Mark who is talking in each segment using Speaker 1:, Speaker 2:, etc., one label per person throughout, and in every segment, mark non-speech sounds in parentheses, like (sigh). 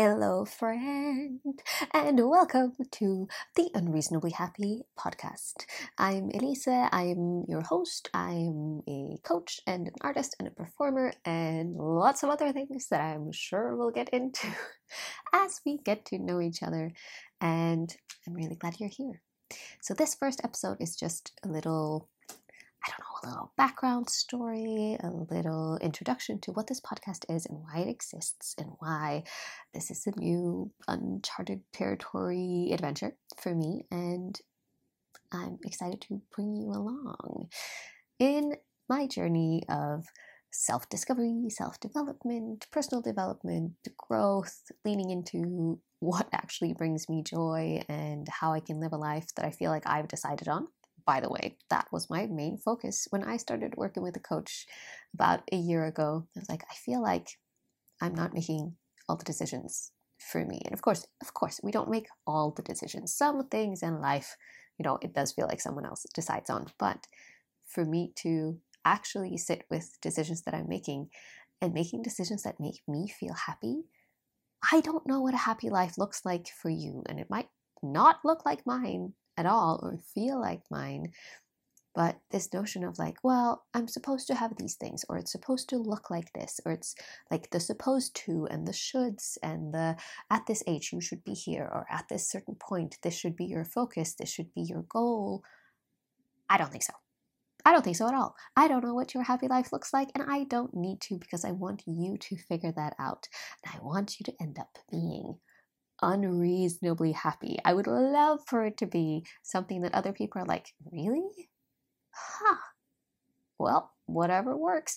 Speaker 1: Hello, friend, and welcome to the Unreasonably Happy podcast. I'm Elise, I'm your host. I'm a coach and an artist and a performer, and lots of other things that I'm sure we'll get into (laughs) as we get to know each other. And I'm really glad you're here. So, this first episode is just a little a little background story, a little introduction to what this podcast is and why it exists and why this is a new uncharted territory adventure for me. And I'm excited to bring you along in my journey of self discovery, self development, personal development, growth, leaning into what actually brings me joy and how I can live a life that I feel like I've decided on by the way, that was my main focus when I started working with a coach about a year ago. I was like, I feel like I'm not making all the decisions for me. And of course, of course, we don't make all the decisions. Some things in life, you know, it does feel like someone else decides on. But for me to actually sit with decisions that I'm making and making decisions that make me feel happy, I don't know what a happy life looks like for you. And it might not look like mine at all or feel like mine. But this notion of like, well, I'm supposed to have these things, or it's supposed to look like this, or it's like the supposed to and the shoulds and the at this age you should be here, or at this certain point this should be your focus, this should be your goal. I don't think so. I don't think so at all. I don't know what your happy life looks like, and I don't need to because I want you to figure that out. And I want you to end up being unreasonably happy. I would love for it to be something that other people are like, really? Huh. Well, whatever works.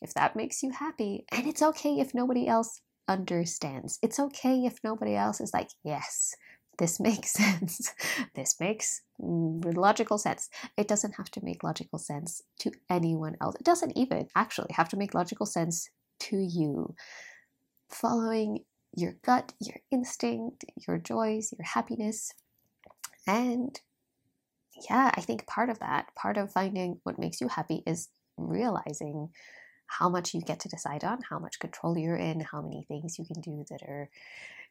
Speaker 1: If that makes you happy, and it's okay if nobody else understands. It's okay if nobody else is like, yes, this (laughs) makes sense. this makes logical sense. It doesn't have to make logical sense to anyone else. It doesn't even actually have to make logical sense to you. Following your gut, your instinct, your joys, your happiness. And yeah, I think part of that, part of finding what makes you happy is realizing how much you get to decide on, how much control you're in, how many things you can do that are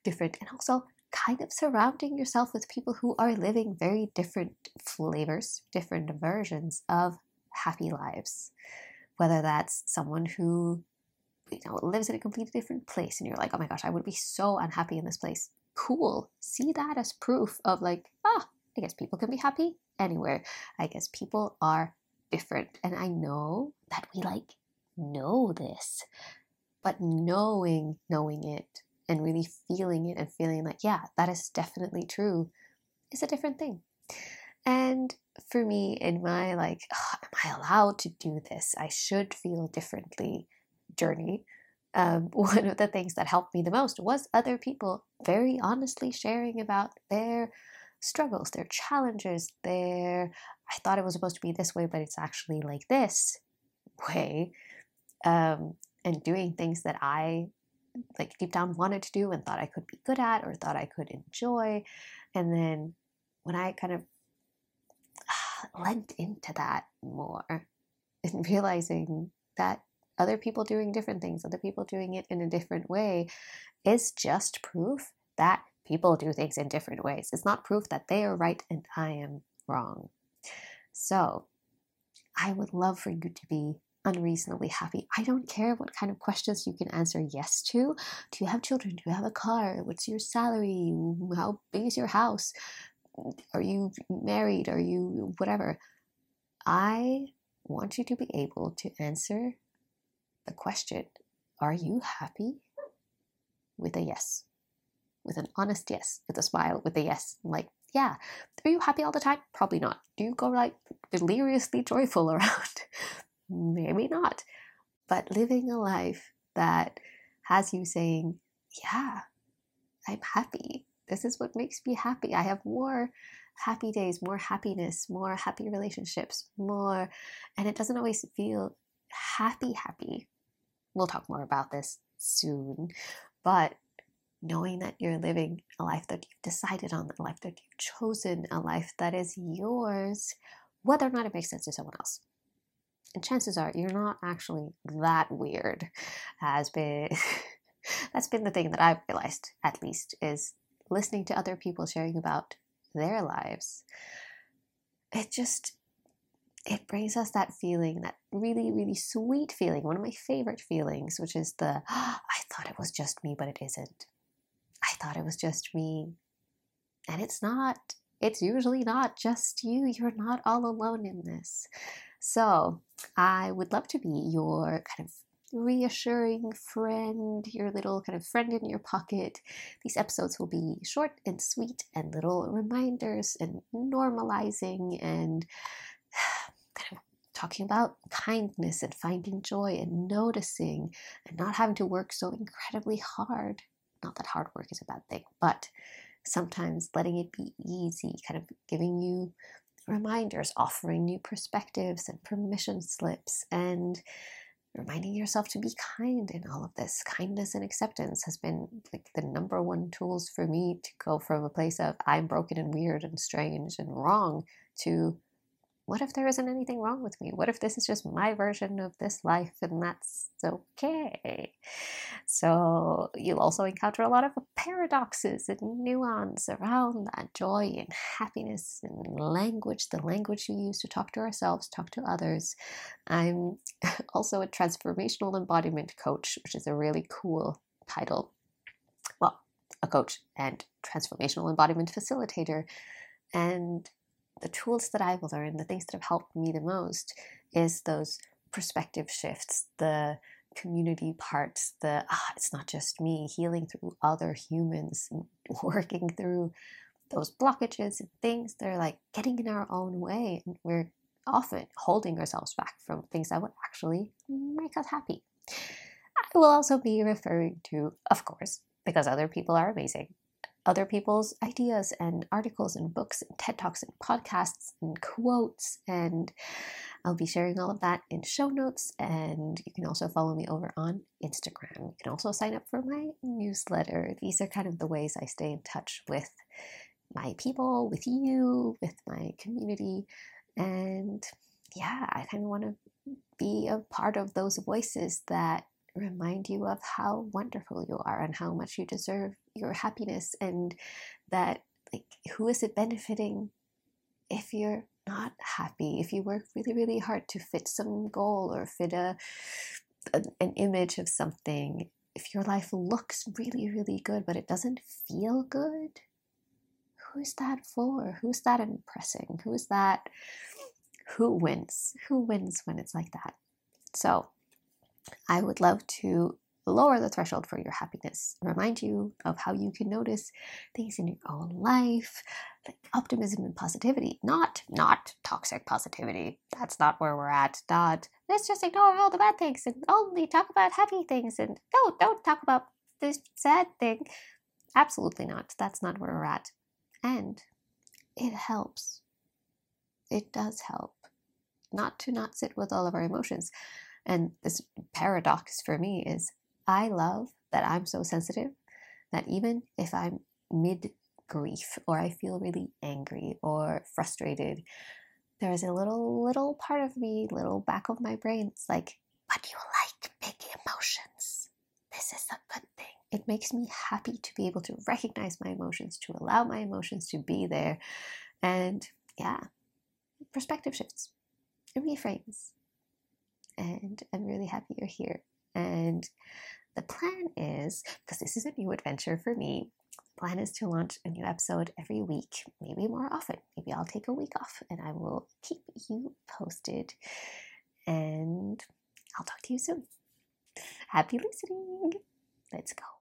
Speaker 1: different, and also kind of surrounding yourself with people who are living very different flavors, different versions of happy lives. Whether that's someone who you know, it lives in a completely different place and you're like, oh my gosh, I would be so unhappy in this place. Cool. See that as proof of like, ah, I guess people can be happy anywhere. I guess people are different. And I know that we like know this, but knowing, knowing it and really feeling it and feeling like, yeah, that is definitely true is a different thing. And for me, in my like, oh, am I allowed to do this? I should feel differently journey, um, (laughs) one of the things that helped me the most was other people very honestly sharing about their struggles, their challenges, their I thought it was supposed to be this way, but it's actually like this (laughs) way, um, and doing things that I like deep down wanted to do and thought I could be good at or thought I could enjoy, and then when I kind of uh, (sighs) lent into that more and (laughs) realizing that other people doing different things, other people doing it in a different way, is just proof that people do things in different ways. It's not proof that they are right and I am wrong. So, I would love for you to be unreasonably happy. I don't care what kind of questions you can answer yes to. Do you have children? Do you have a car? What's your salary? How big is your house? Are you married? Are you whatever? I want you to be able to answer the question Are you happy? with a yes, with an honest yes, with a smile, with a yes. I'm like, yeah. Are you happy all the time? Probably not. Do you go like deliriously joyful (laughs) around? Maybe not. But living a life that has you saying, yeah, I'm happy. This is what makes me happy. I have more happy days, more happiness, more happy relationships, more, and it doesn't always feel happy, happy. We'll talk more about this soon. But knowing that you're living a life that you've decided on, a life that you've chosen, a life that is yours, whether or not it makes sense to someone else. And chances are you're not actually that weird as been (laughs) That's been the thing that I've realized, at least, is listening to other people sharing about their lives. It just it brings us that feeling, that really, really sweet feeling, one of my favorite feelings, which is the oh, (gasps) I thought it was just me, but it isn't. I thought it was just me. And it's not. It's usually not just you. You're not all alone in this. So I would love to be your kind of reassuring friend, your little kind of friend in your pocket. These episodes will be short and sweet and little reminders and normalizing and talking about kindness and finding joy and noticing and not having to work so incredibly hard. Not that hard work is a bad thing, but sometimes letting it be easy, kind of giving you reminders, offering new perspectives and permission slips, and reminding yourself to be kind in all of this. Kindness and acceptance has been like the number one tools for me to go from a place of I'm broken and weird and strange and wrong to what if there isn't anything wrong with me? What if this is just my version of this life and that's okay? So you'll also encounter a lot of paradoxes and nuance around that joy and happiness and language, the language we use to talk to ourselves, talk to others. I'm (laughs) also a transformational embodiment coach, which is a really cool title. Well, a coach and transformational embodiment facilitator. And the tools that I've learned, the things that have helped me the most, is those perspective shifts, the community parts, the ah, it's not just me, healing through other humans, (laughs) working through those blockages and things that are like getting in our own way. And we're often holding ourselves back from things that would actually make us happy. I will also be referring to, of course, because other people are amazing, other people's ideas and articles and books and TED Talks and podcasts and quotes. And I'll be sharing all of that in show notes. And you can also follow me over on Instagram. You can also sign up for my newsletter. These are kind of the ways I stay in touch with my people, with you, with my community. And yeah, I kind of want to be a part of those voices that remind you of how wonderful you are and how much you deserve your happiness and that like who is it benefiting if you're not happy? If you work really really hard to fit some goal or fit a, an image of something if your life looks really really good but it doesn't feel good who's that for? Who's that impressing? Who's that who wins? Who wins when it's like that? So I would love to lower the threshold for your happiness, remind you of how you can notice things in your own life, like optimism and positivity, not not toxic positivity. That's not where we're at. Not let's just ignore all the bad things and only talk about happy things and no, don't talk about this sad thing. Absolutely not. That's not where we're at. And it helps. It does help not to not sit with all of our emotions. And this paradox for me is I love that I'm so sensitive that even if I'm mid grief or I feel really angry or frustrated, there is a little, little part of me, little back of my brain, it's like, but you like big emotions. This is a good thing. It makes me happy to be able to recognize my emotions, to allow my emotions to be there. And yeah, perspective shifts, it reframes and I'm really happy you're here. And the plan is, because this is a new adventure for me, the plan is to launch a new episode every week, maybe more often. Maybe I'll take a week off and I will keep you posted. And I'll talk to you soon. Happy listening. Let's go.